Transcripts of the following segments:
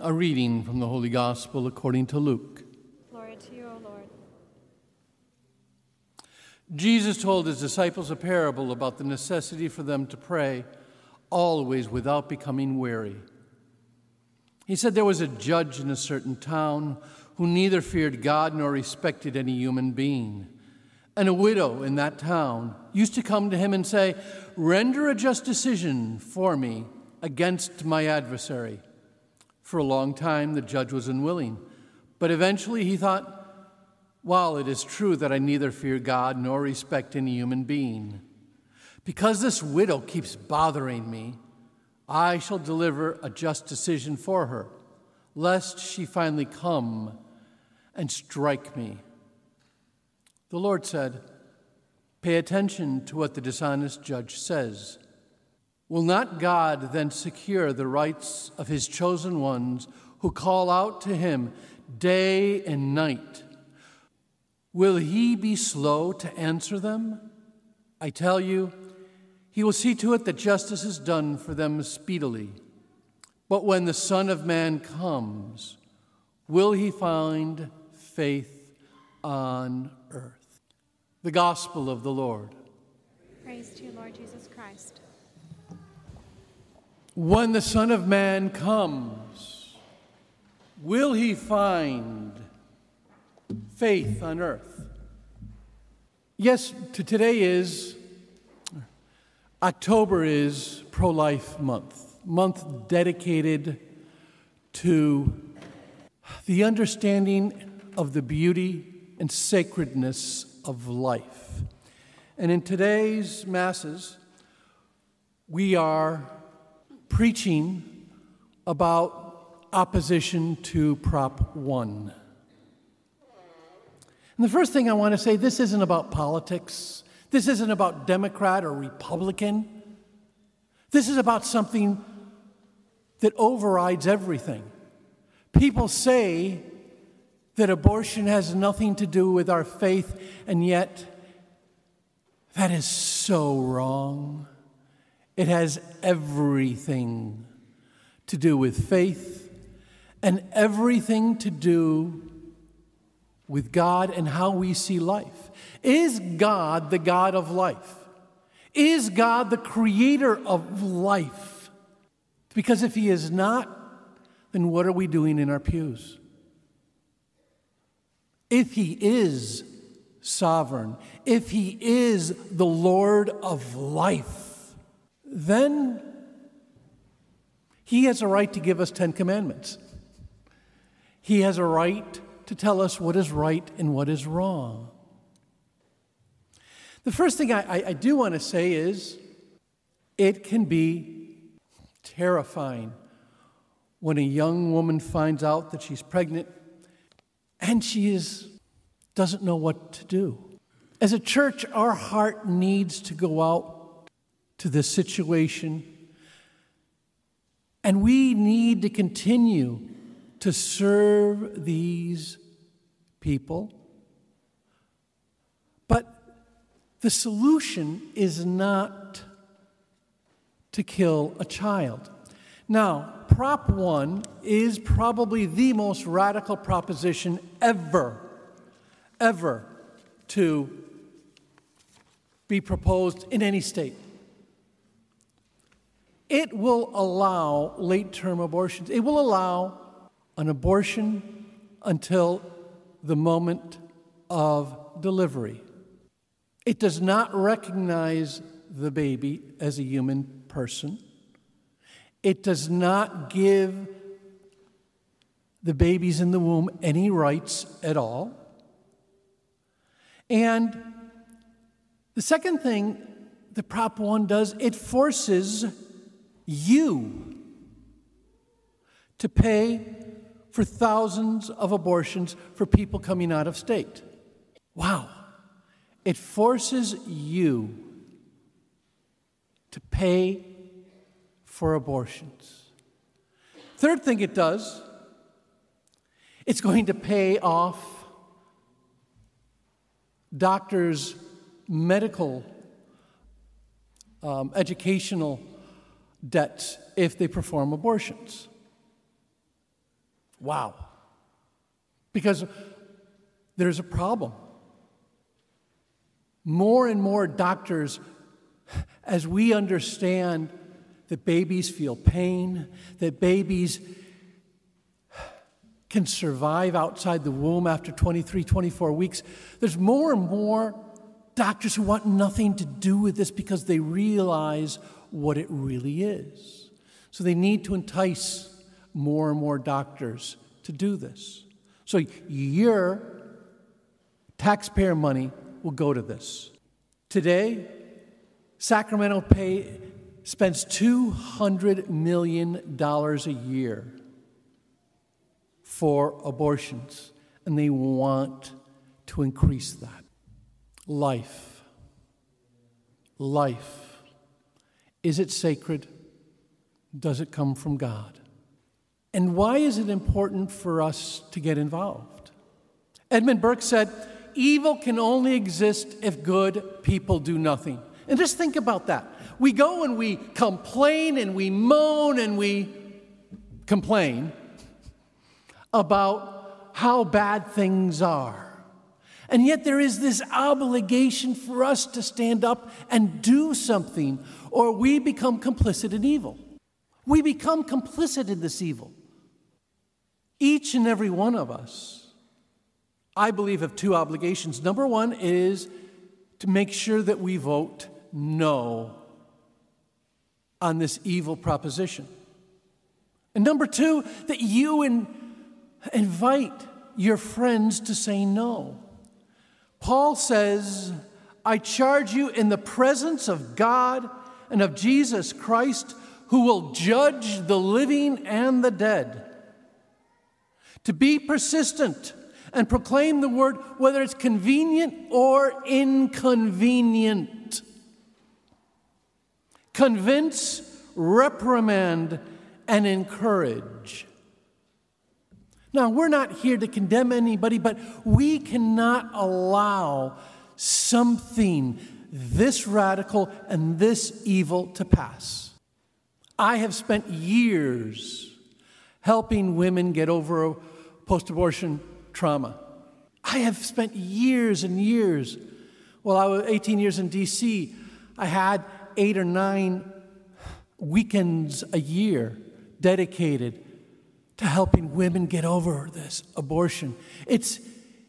A reading from the Holy Gospel according to Luke. Glory to you, O Lord. Jesus told his disciples a parable about the necessity for them to pray always without becoming weary. He said there was a judge in a certain town who neither feared God nor respected any human being. And a widow in that town used to come to him and say, Render a just decision for me against my adversary. For a long time, the judge was unwilling, but eventually he thought, While it is true that I neither fear God nor respect any human being, because this widow keeps bothering me, I shall deliver a just decision for her, lest she finally come and strike me. The Lord said, Pay attention to what the dishonest judge says. Will not God then secure the rights of his chosen ones who call out to him day and night? Will he be slow to answer them? I tell you, he will see to it that justice is done for them speedily. But when the Son of Man comes, will he find faith on earth? The Gospel of the Lord. Praise to you, Lord Jesus Christ. When the Son of Man comes, will he find faith on earth? Yes, to today is October is pro life month, month dedicated to the understanding of the beauty and sacredness of life. And in today's Masses, we are preaching about opposition to Prop 1. And the first thing I want to say this isn't about politics. This isn't about Democrat or Republican. This is about something that overrides everything. People say that abortion has nothing to do with our faith, and yet that is so wrong. It has everything to do with faith and everything to do with God and how we see life. Is God the God of life? Is God the creator of life? Because if He is not, then what are we doing in our pews? If He is sovereign, if He is the Lord of life, then He has a right to give us Ten Commandments. He has a right to tell us what is right and what is wrong. The first thing I, I, I do want to say is it can be terrifying when a young woman finds out that she's pregnant and she is, doesn't know what to do. As a church, our heart needs to go out to this situation, and we need to continue to serve these people. But the solution is not to kill a child. Now, Prop 1 is probably the most radical proposition ever, ever to be proposed in any state. It will allow late term abortions. It will allow an abortion until the moment of delivery. It does not recognize the baby as a human person. It does not give the babies in the womb any rights at all. And the second thing the Prop 1 does, it forces you to pay for thousands of abortions for people coming out of state. Wow. It forces you to pay for abortions. Third thing it does, it's going to pay off doctors' medical, um, educational debts if they perform abortions. Wow. Because there's a problem. More and more doctors, as we understand that babies feel pain, that babies can survive outside the womb after 23, 24 weeks, there's more and more doctors who want nothing to do with this because they realize what it really is. So they need to entice more and more doctors to do this. So your taxpayer money will go to this. Today, Sacramento pay, spends $200 million a year for abortions, and they want to increase that. Life. Life. Is it sacred? Does it come from God? And why is it important for us to get involved? Edmund Burke said, Evil can only exist if good people do nothing. And just think about that. We go and we complain and we moan and we complain about how bad things are. And yet there is this obligation for us to stand up and do something, or we become complicit in evil. We become complicit in this evil. Each and every one of us, I believe, have two obligations. Number one is to make sure that we vote no on this evil proposition. And number two, that you in, invite your friends to say no. Paul says, I charge you in the presence of God and of Jesus Christ, who will judge the living and the dead, to be persistent and proclaim the word, whether it's convenient or inconvenient. Convince, reprimand, and encourage. Now, we're not here to condemn anybody, but we cannot allow something this radical and this evil to pass. I have spent years helping women get over post abortion trauma. I have spent years and years. Well, I was 18 years in DC. I had eight or nine weekends a year dedicated to helping women get over this abortion. It's,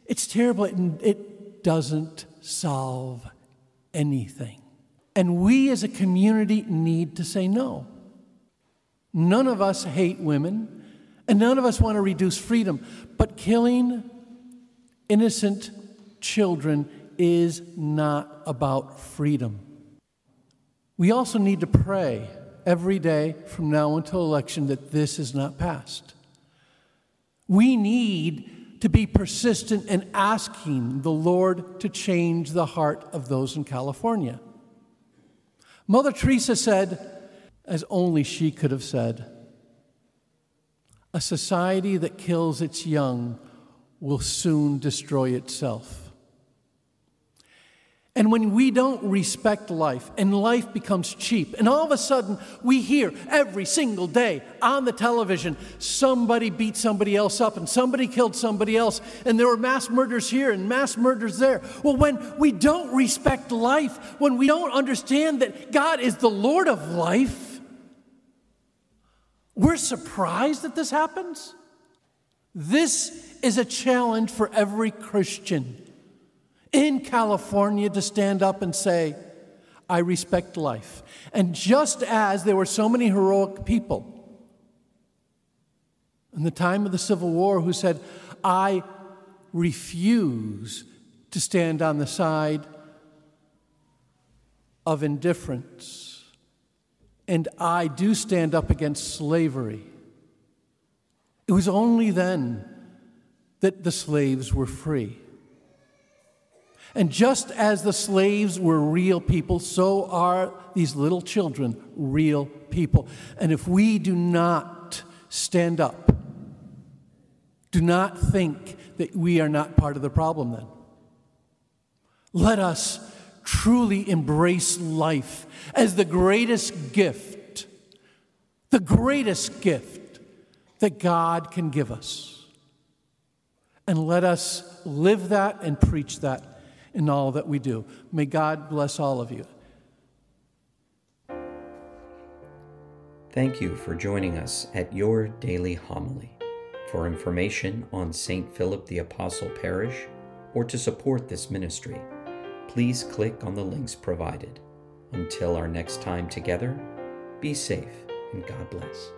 it's terrible, and it doesn't solve anything. And we as a community need to say no. None of us hate women, and none of us want to reduce freedom, but killing innocent children is not about freedom. We also need to pray every day from now until election that this is not passed. We need to be persistent in asking the Lord to change the heart of those in California. Mother Teresa said, as only she could have said, a society that kills its young will soon destroy itself. And when we don't respect life and life becomes cheap, and all of a sudden we hear every single day on the television somebody beat somebody else up and somebody killed somebody else, and there were mass murders here and mass murders there. Well, when we don't respect life, when we don't understand that God is the Lord of life, we're surprised that this happens. This is a challenge for every Christian in California to stand up and say, I respect life. And just as there were so many heroic people in the time of the Civil War who said, I refuse to stand on the side of indifference, and I do stand up against slavery. It was only then that the slaves were free. And just as the slaves were real people, so are these little children real people. And if we do not stand up, do not think that we are not part of the problem then. Let us truly embrace life as the greatest gift, the greatest gift that God can give us. And let us live that and preach that in all that we do. May God bless all of you. Thank you for joining us at your daily homily. For information on St. Philip the Apostle Parish or to support this ministry, please click on the links provided. Until our next time together, be safe and God bless.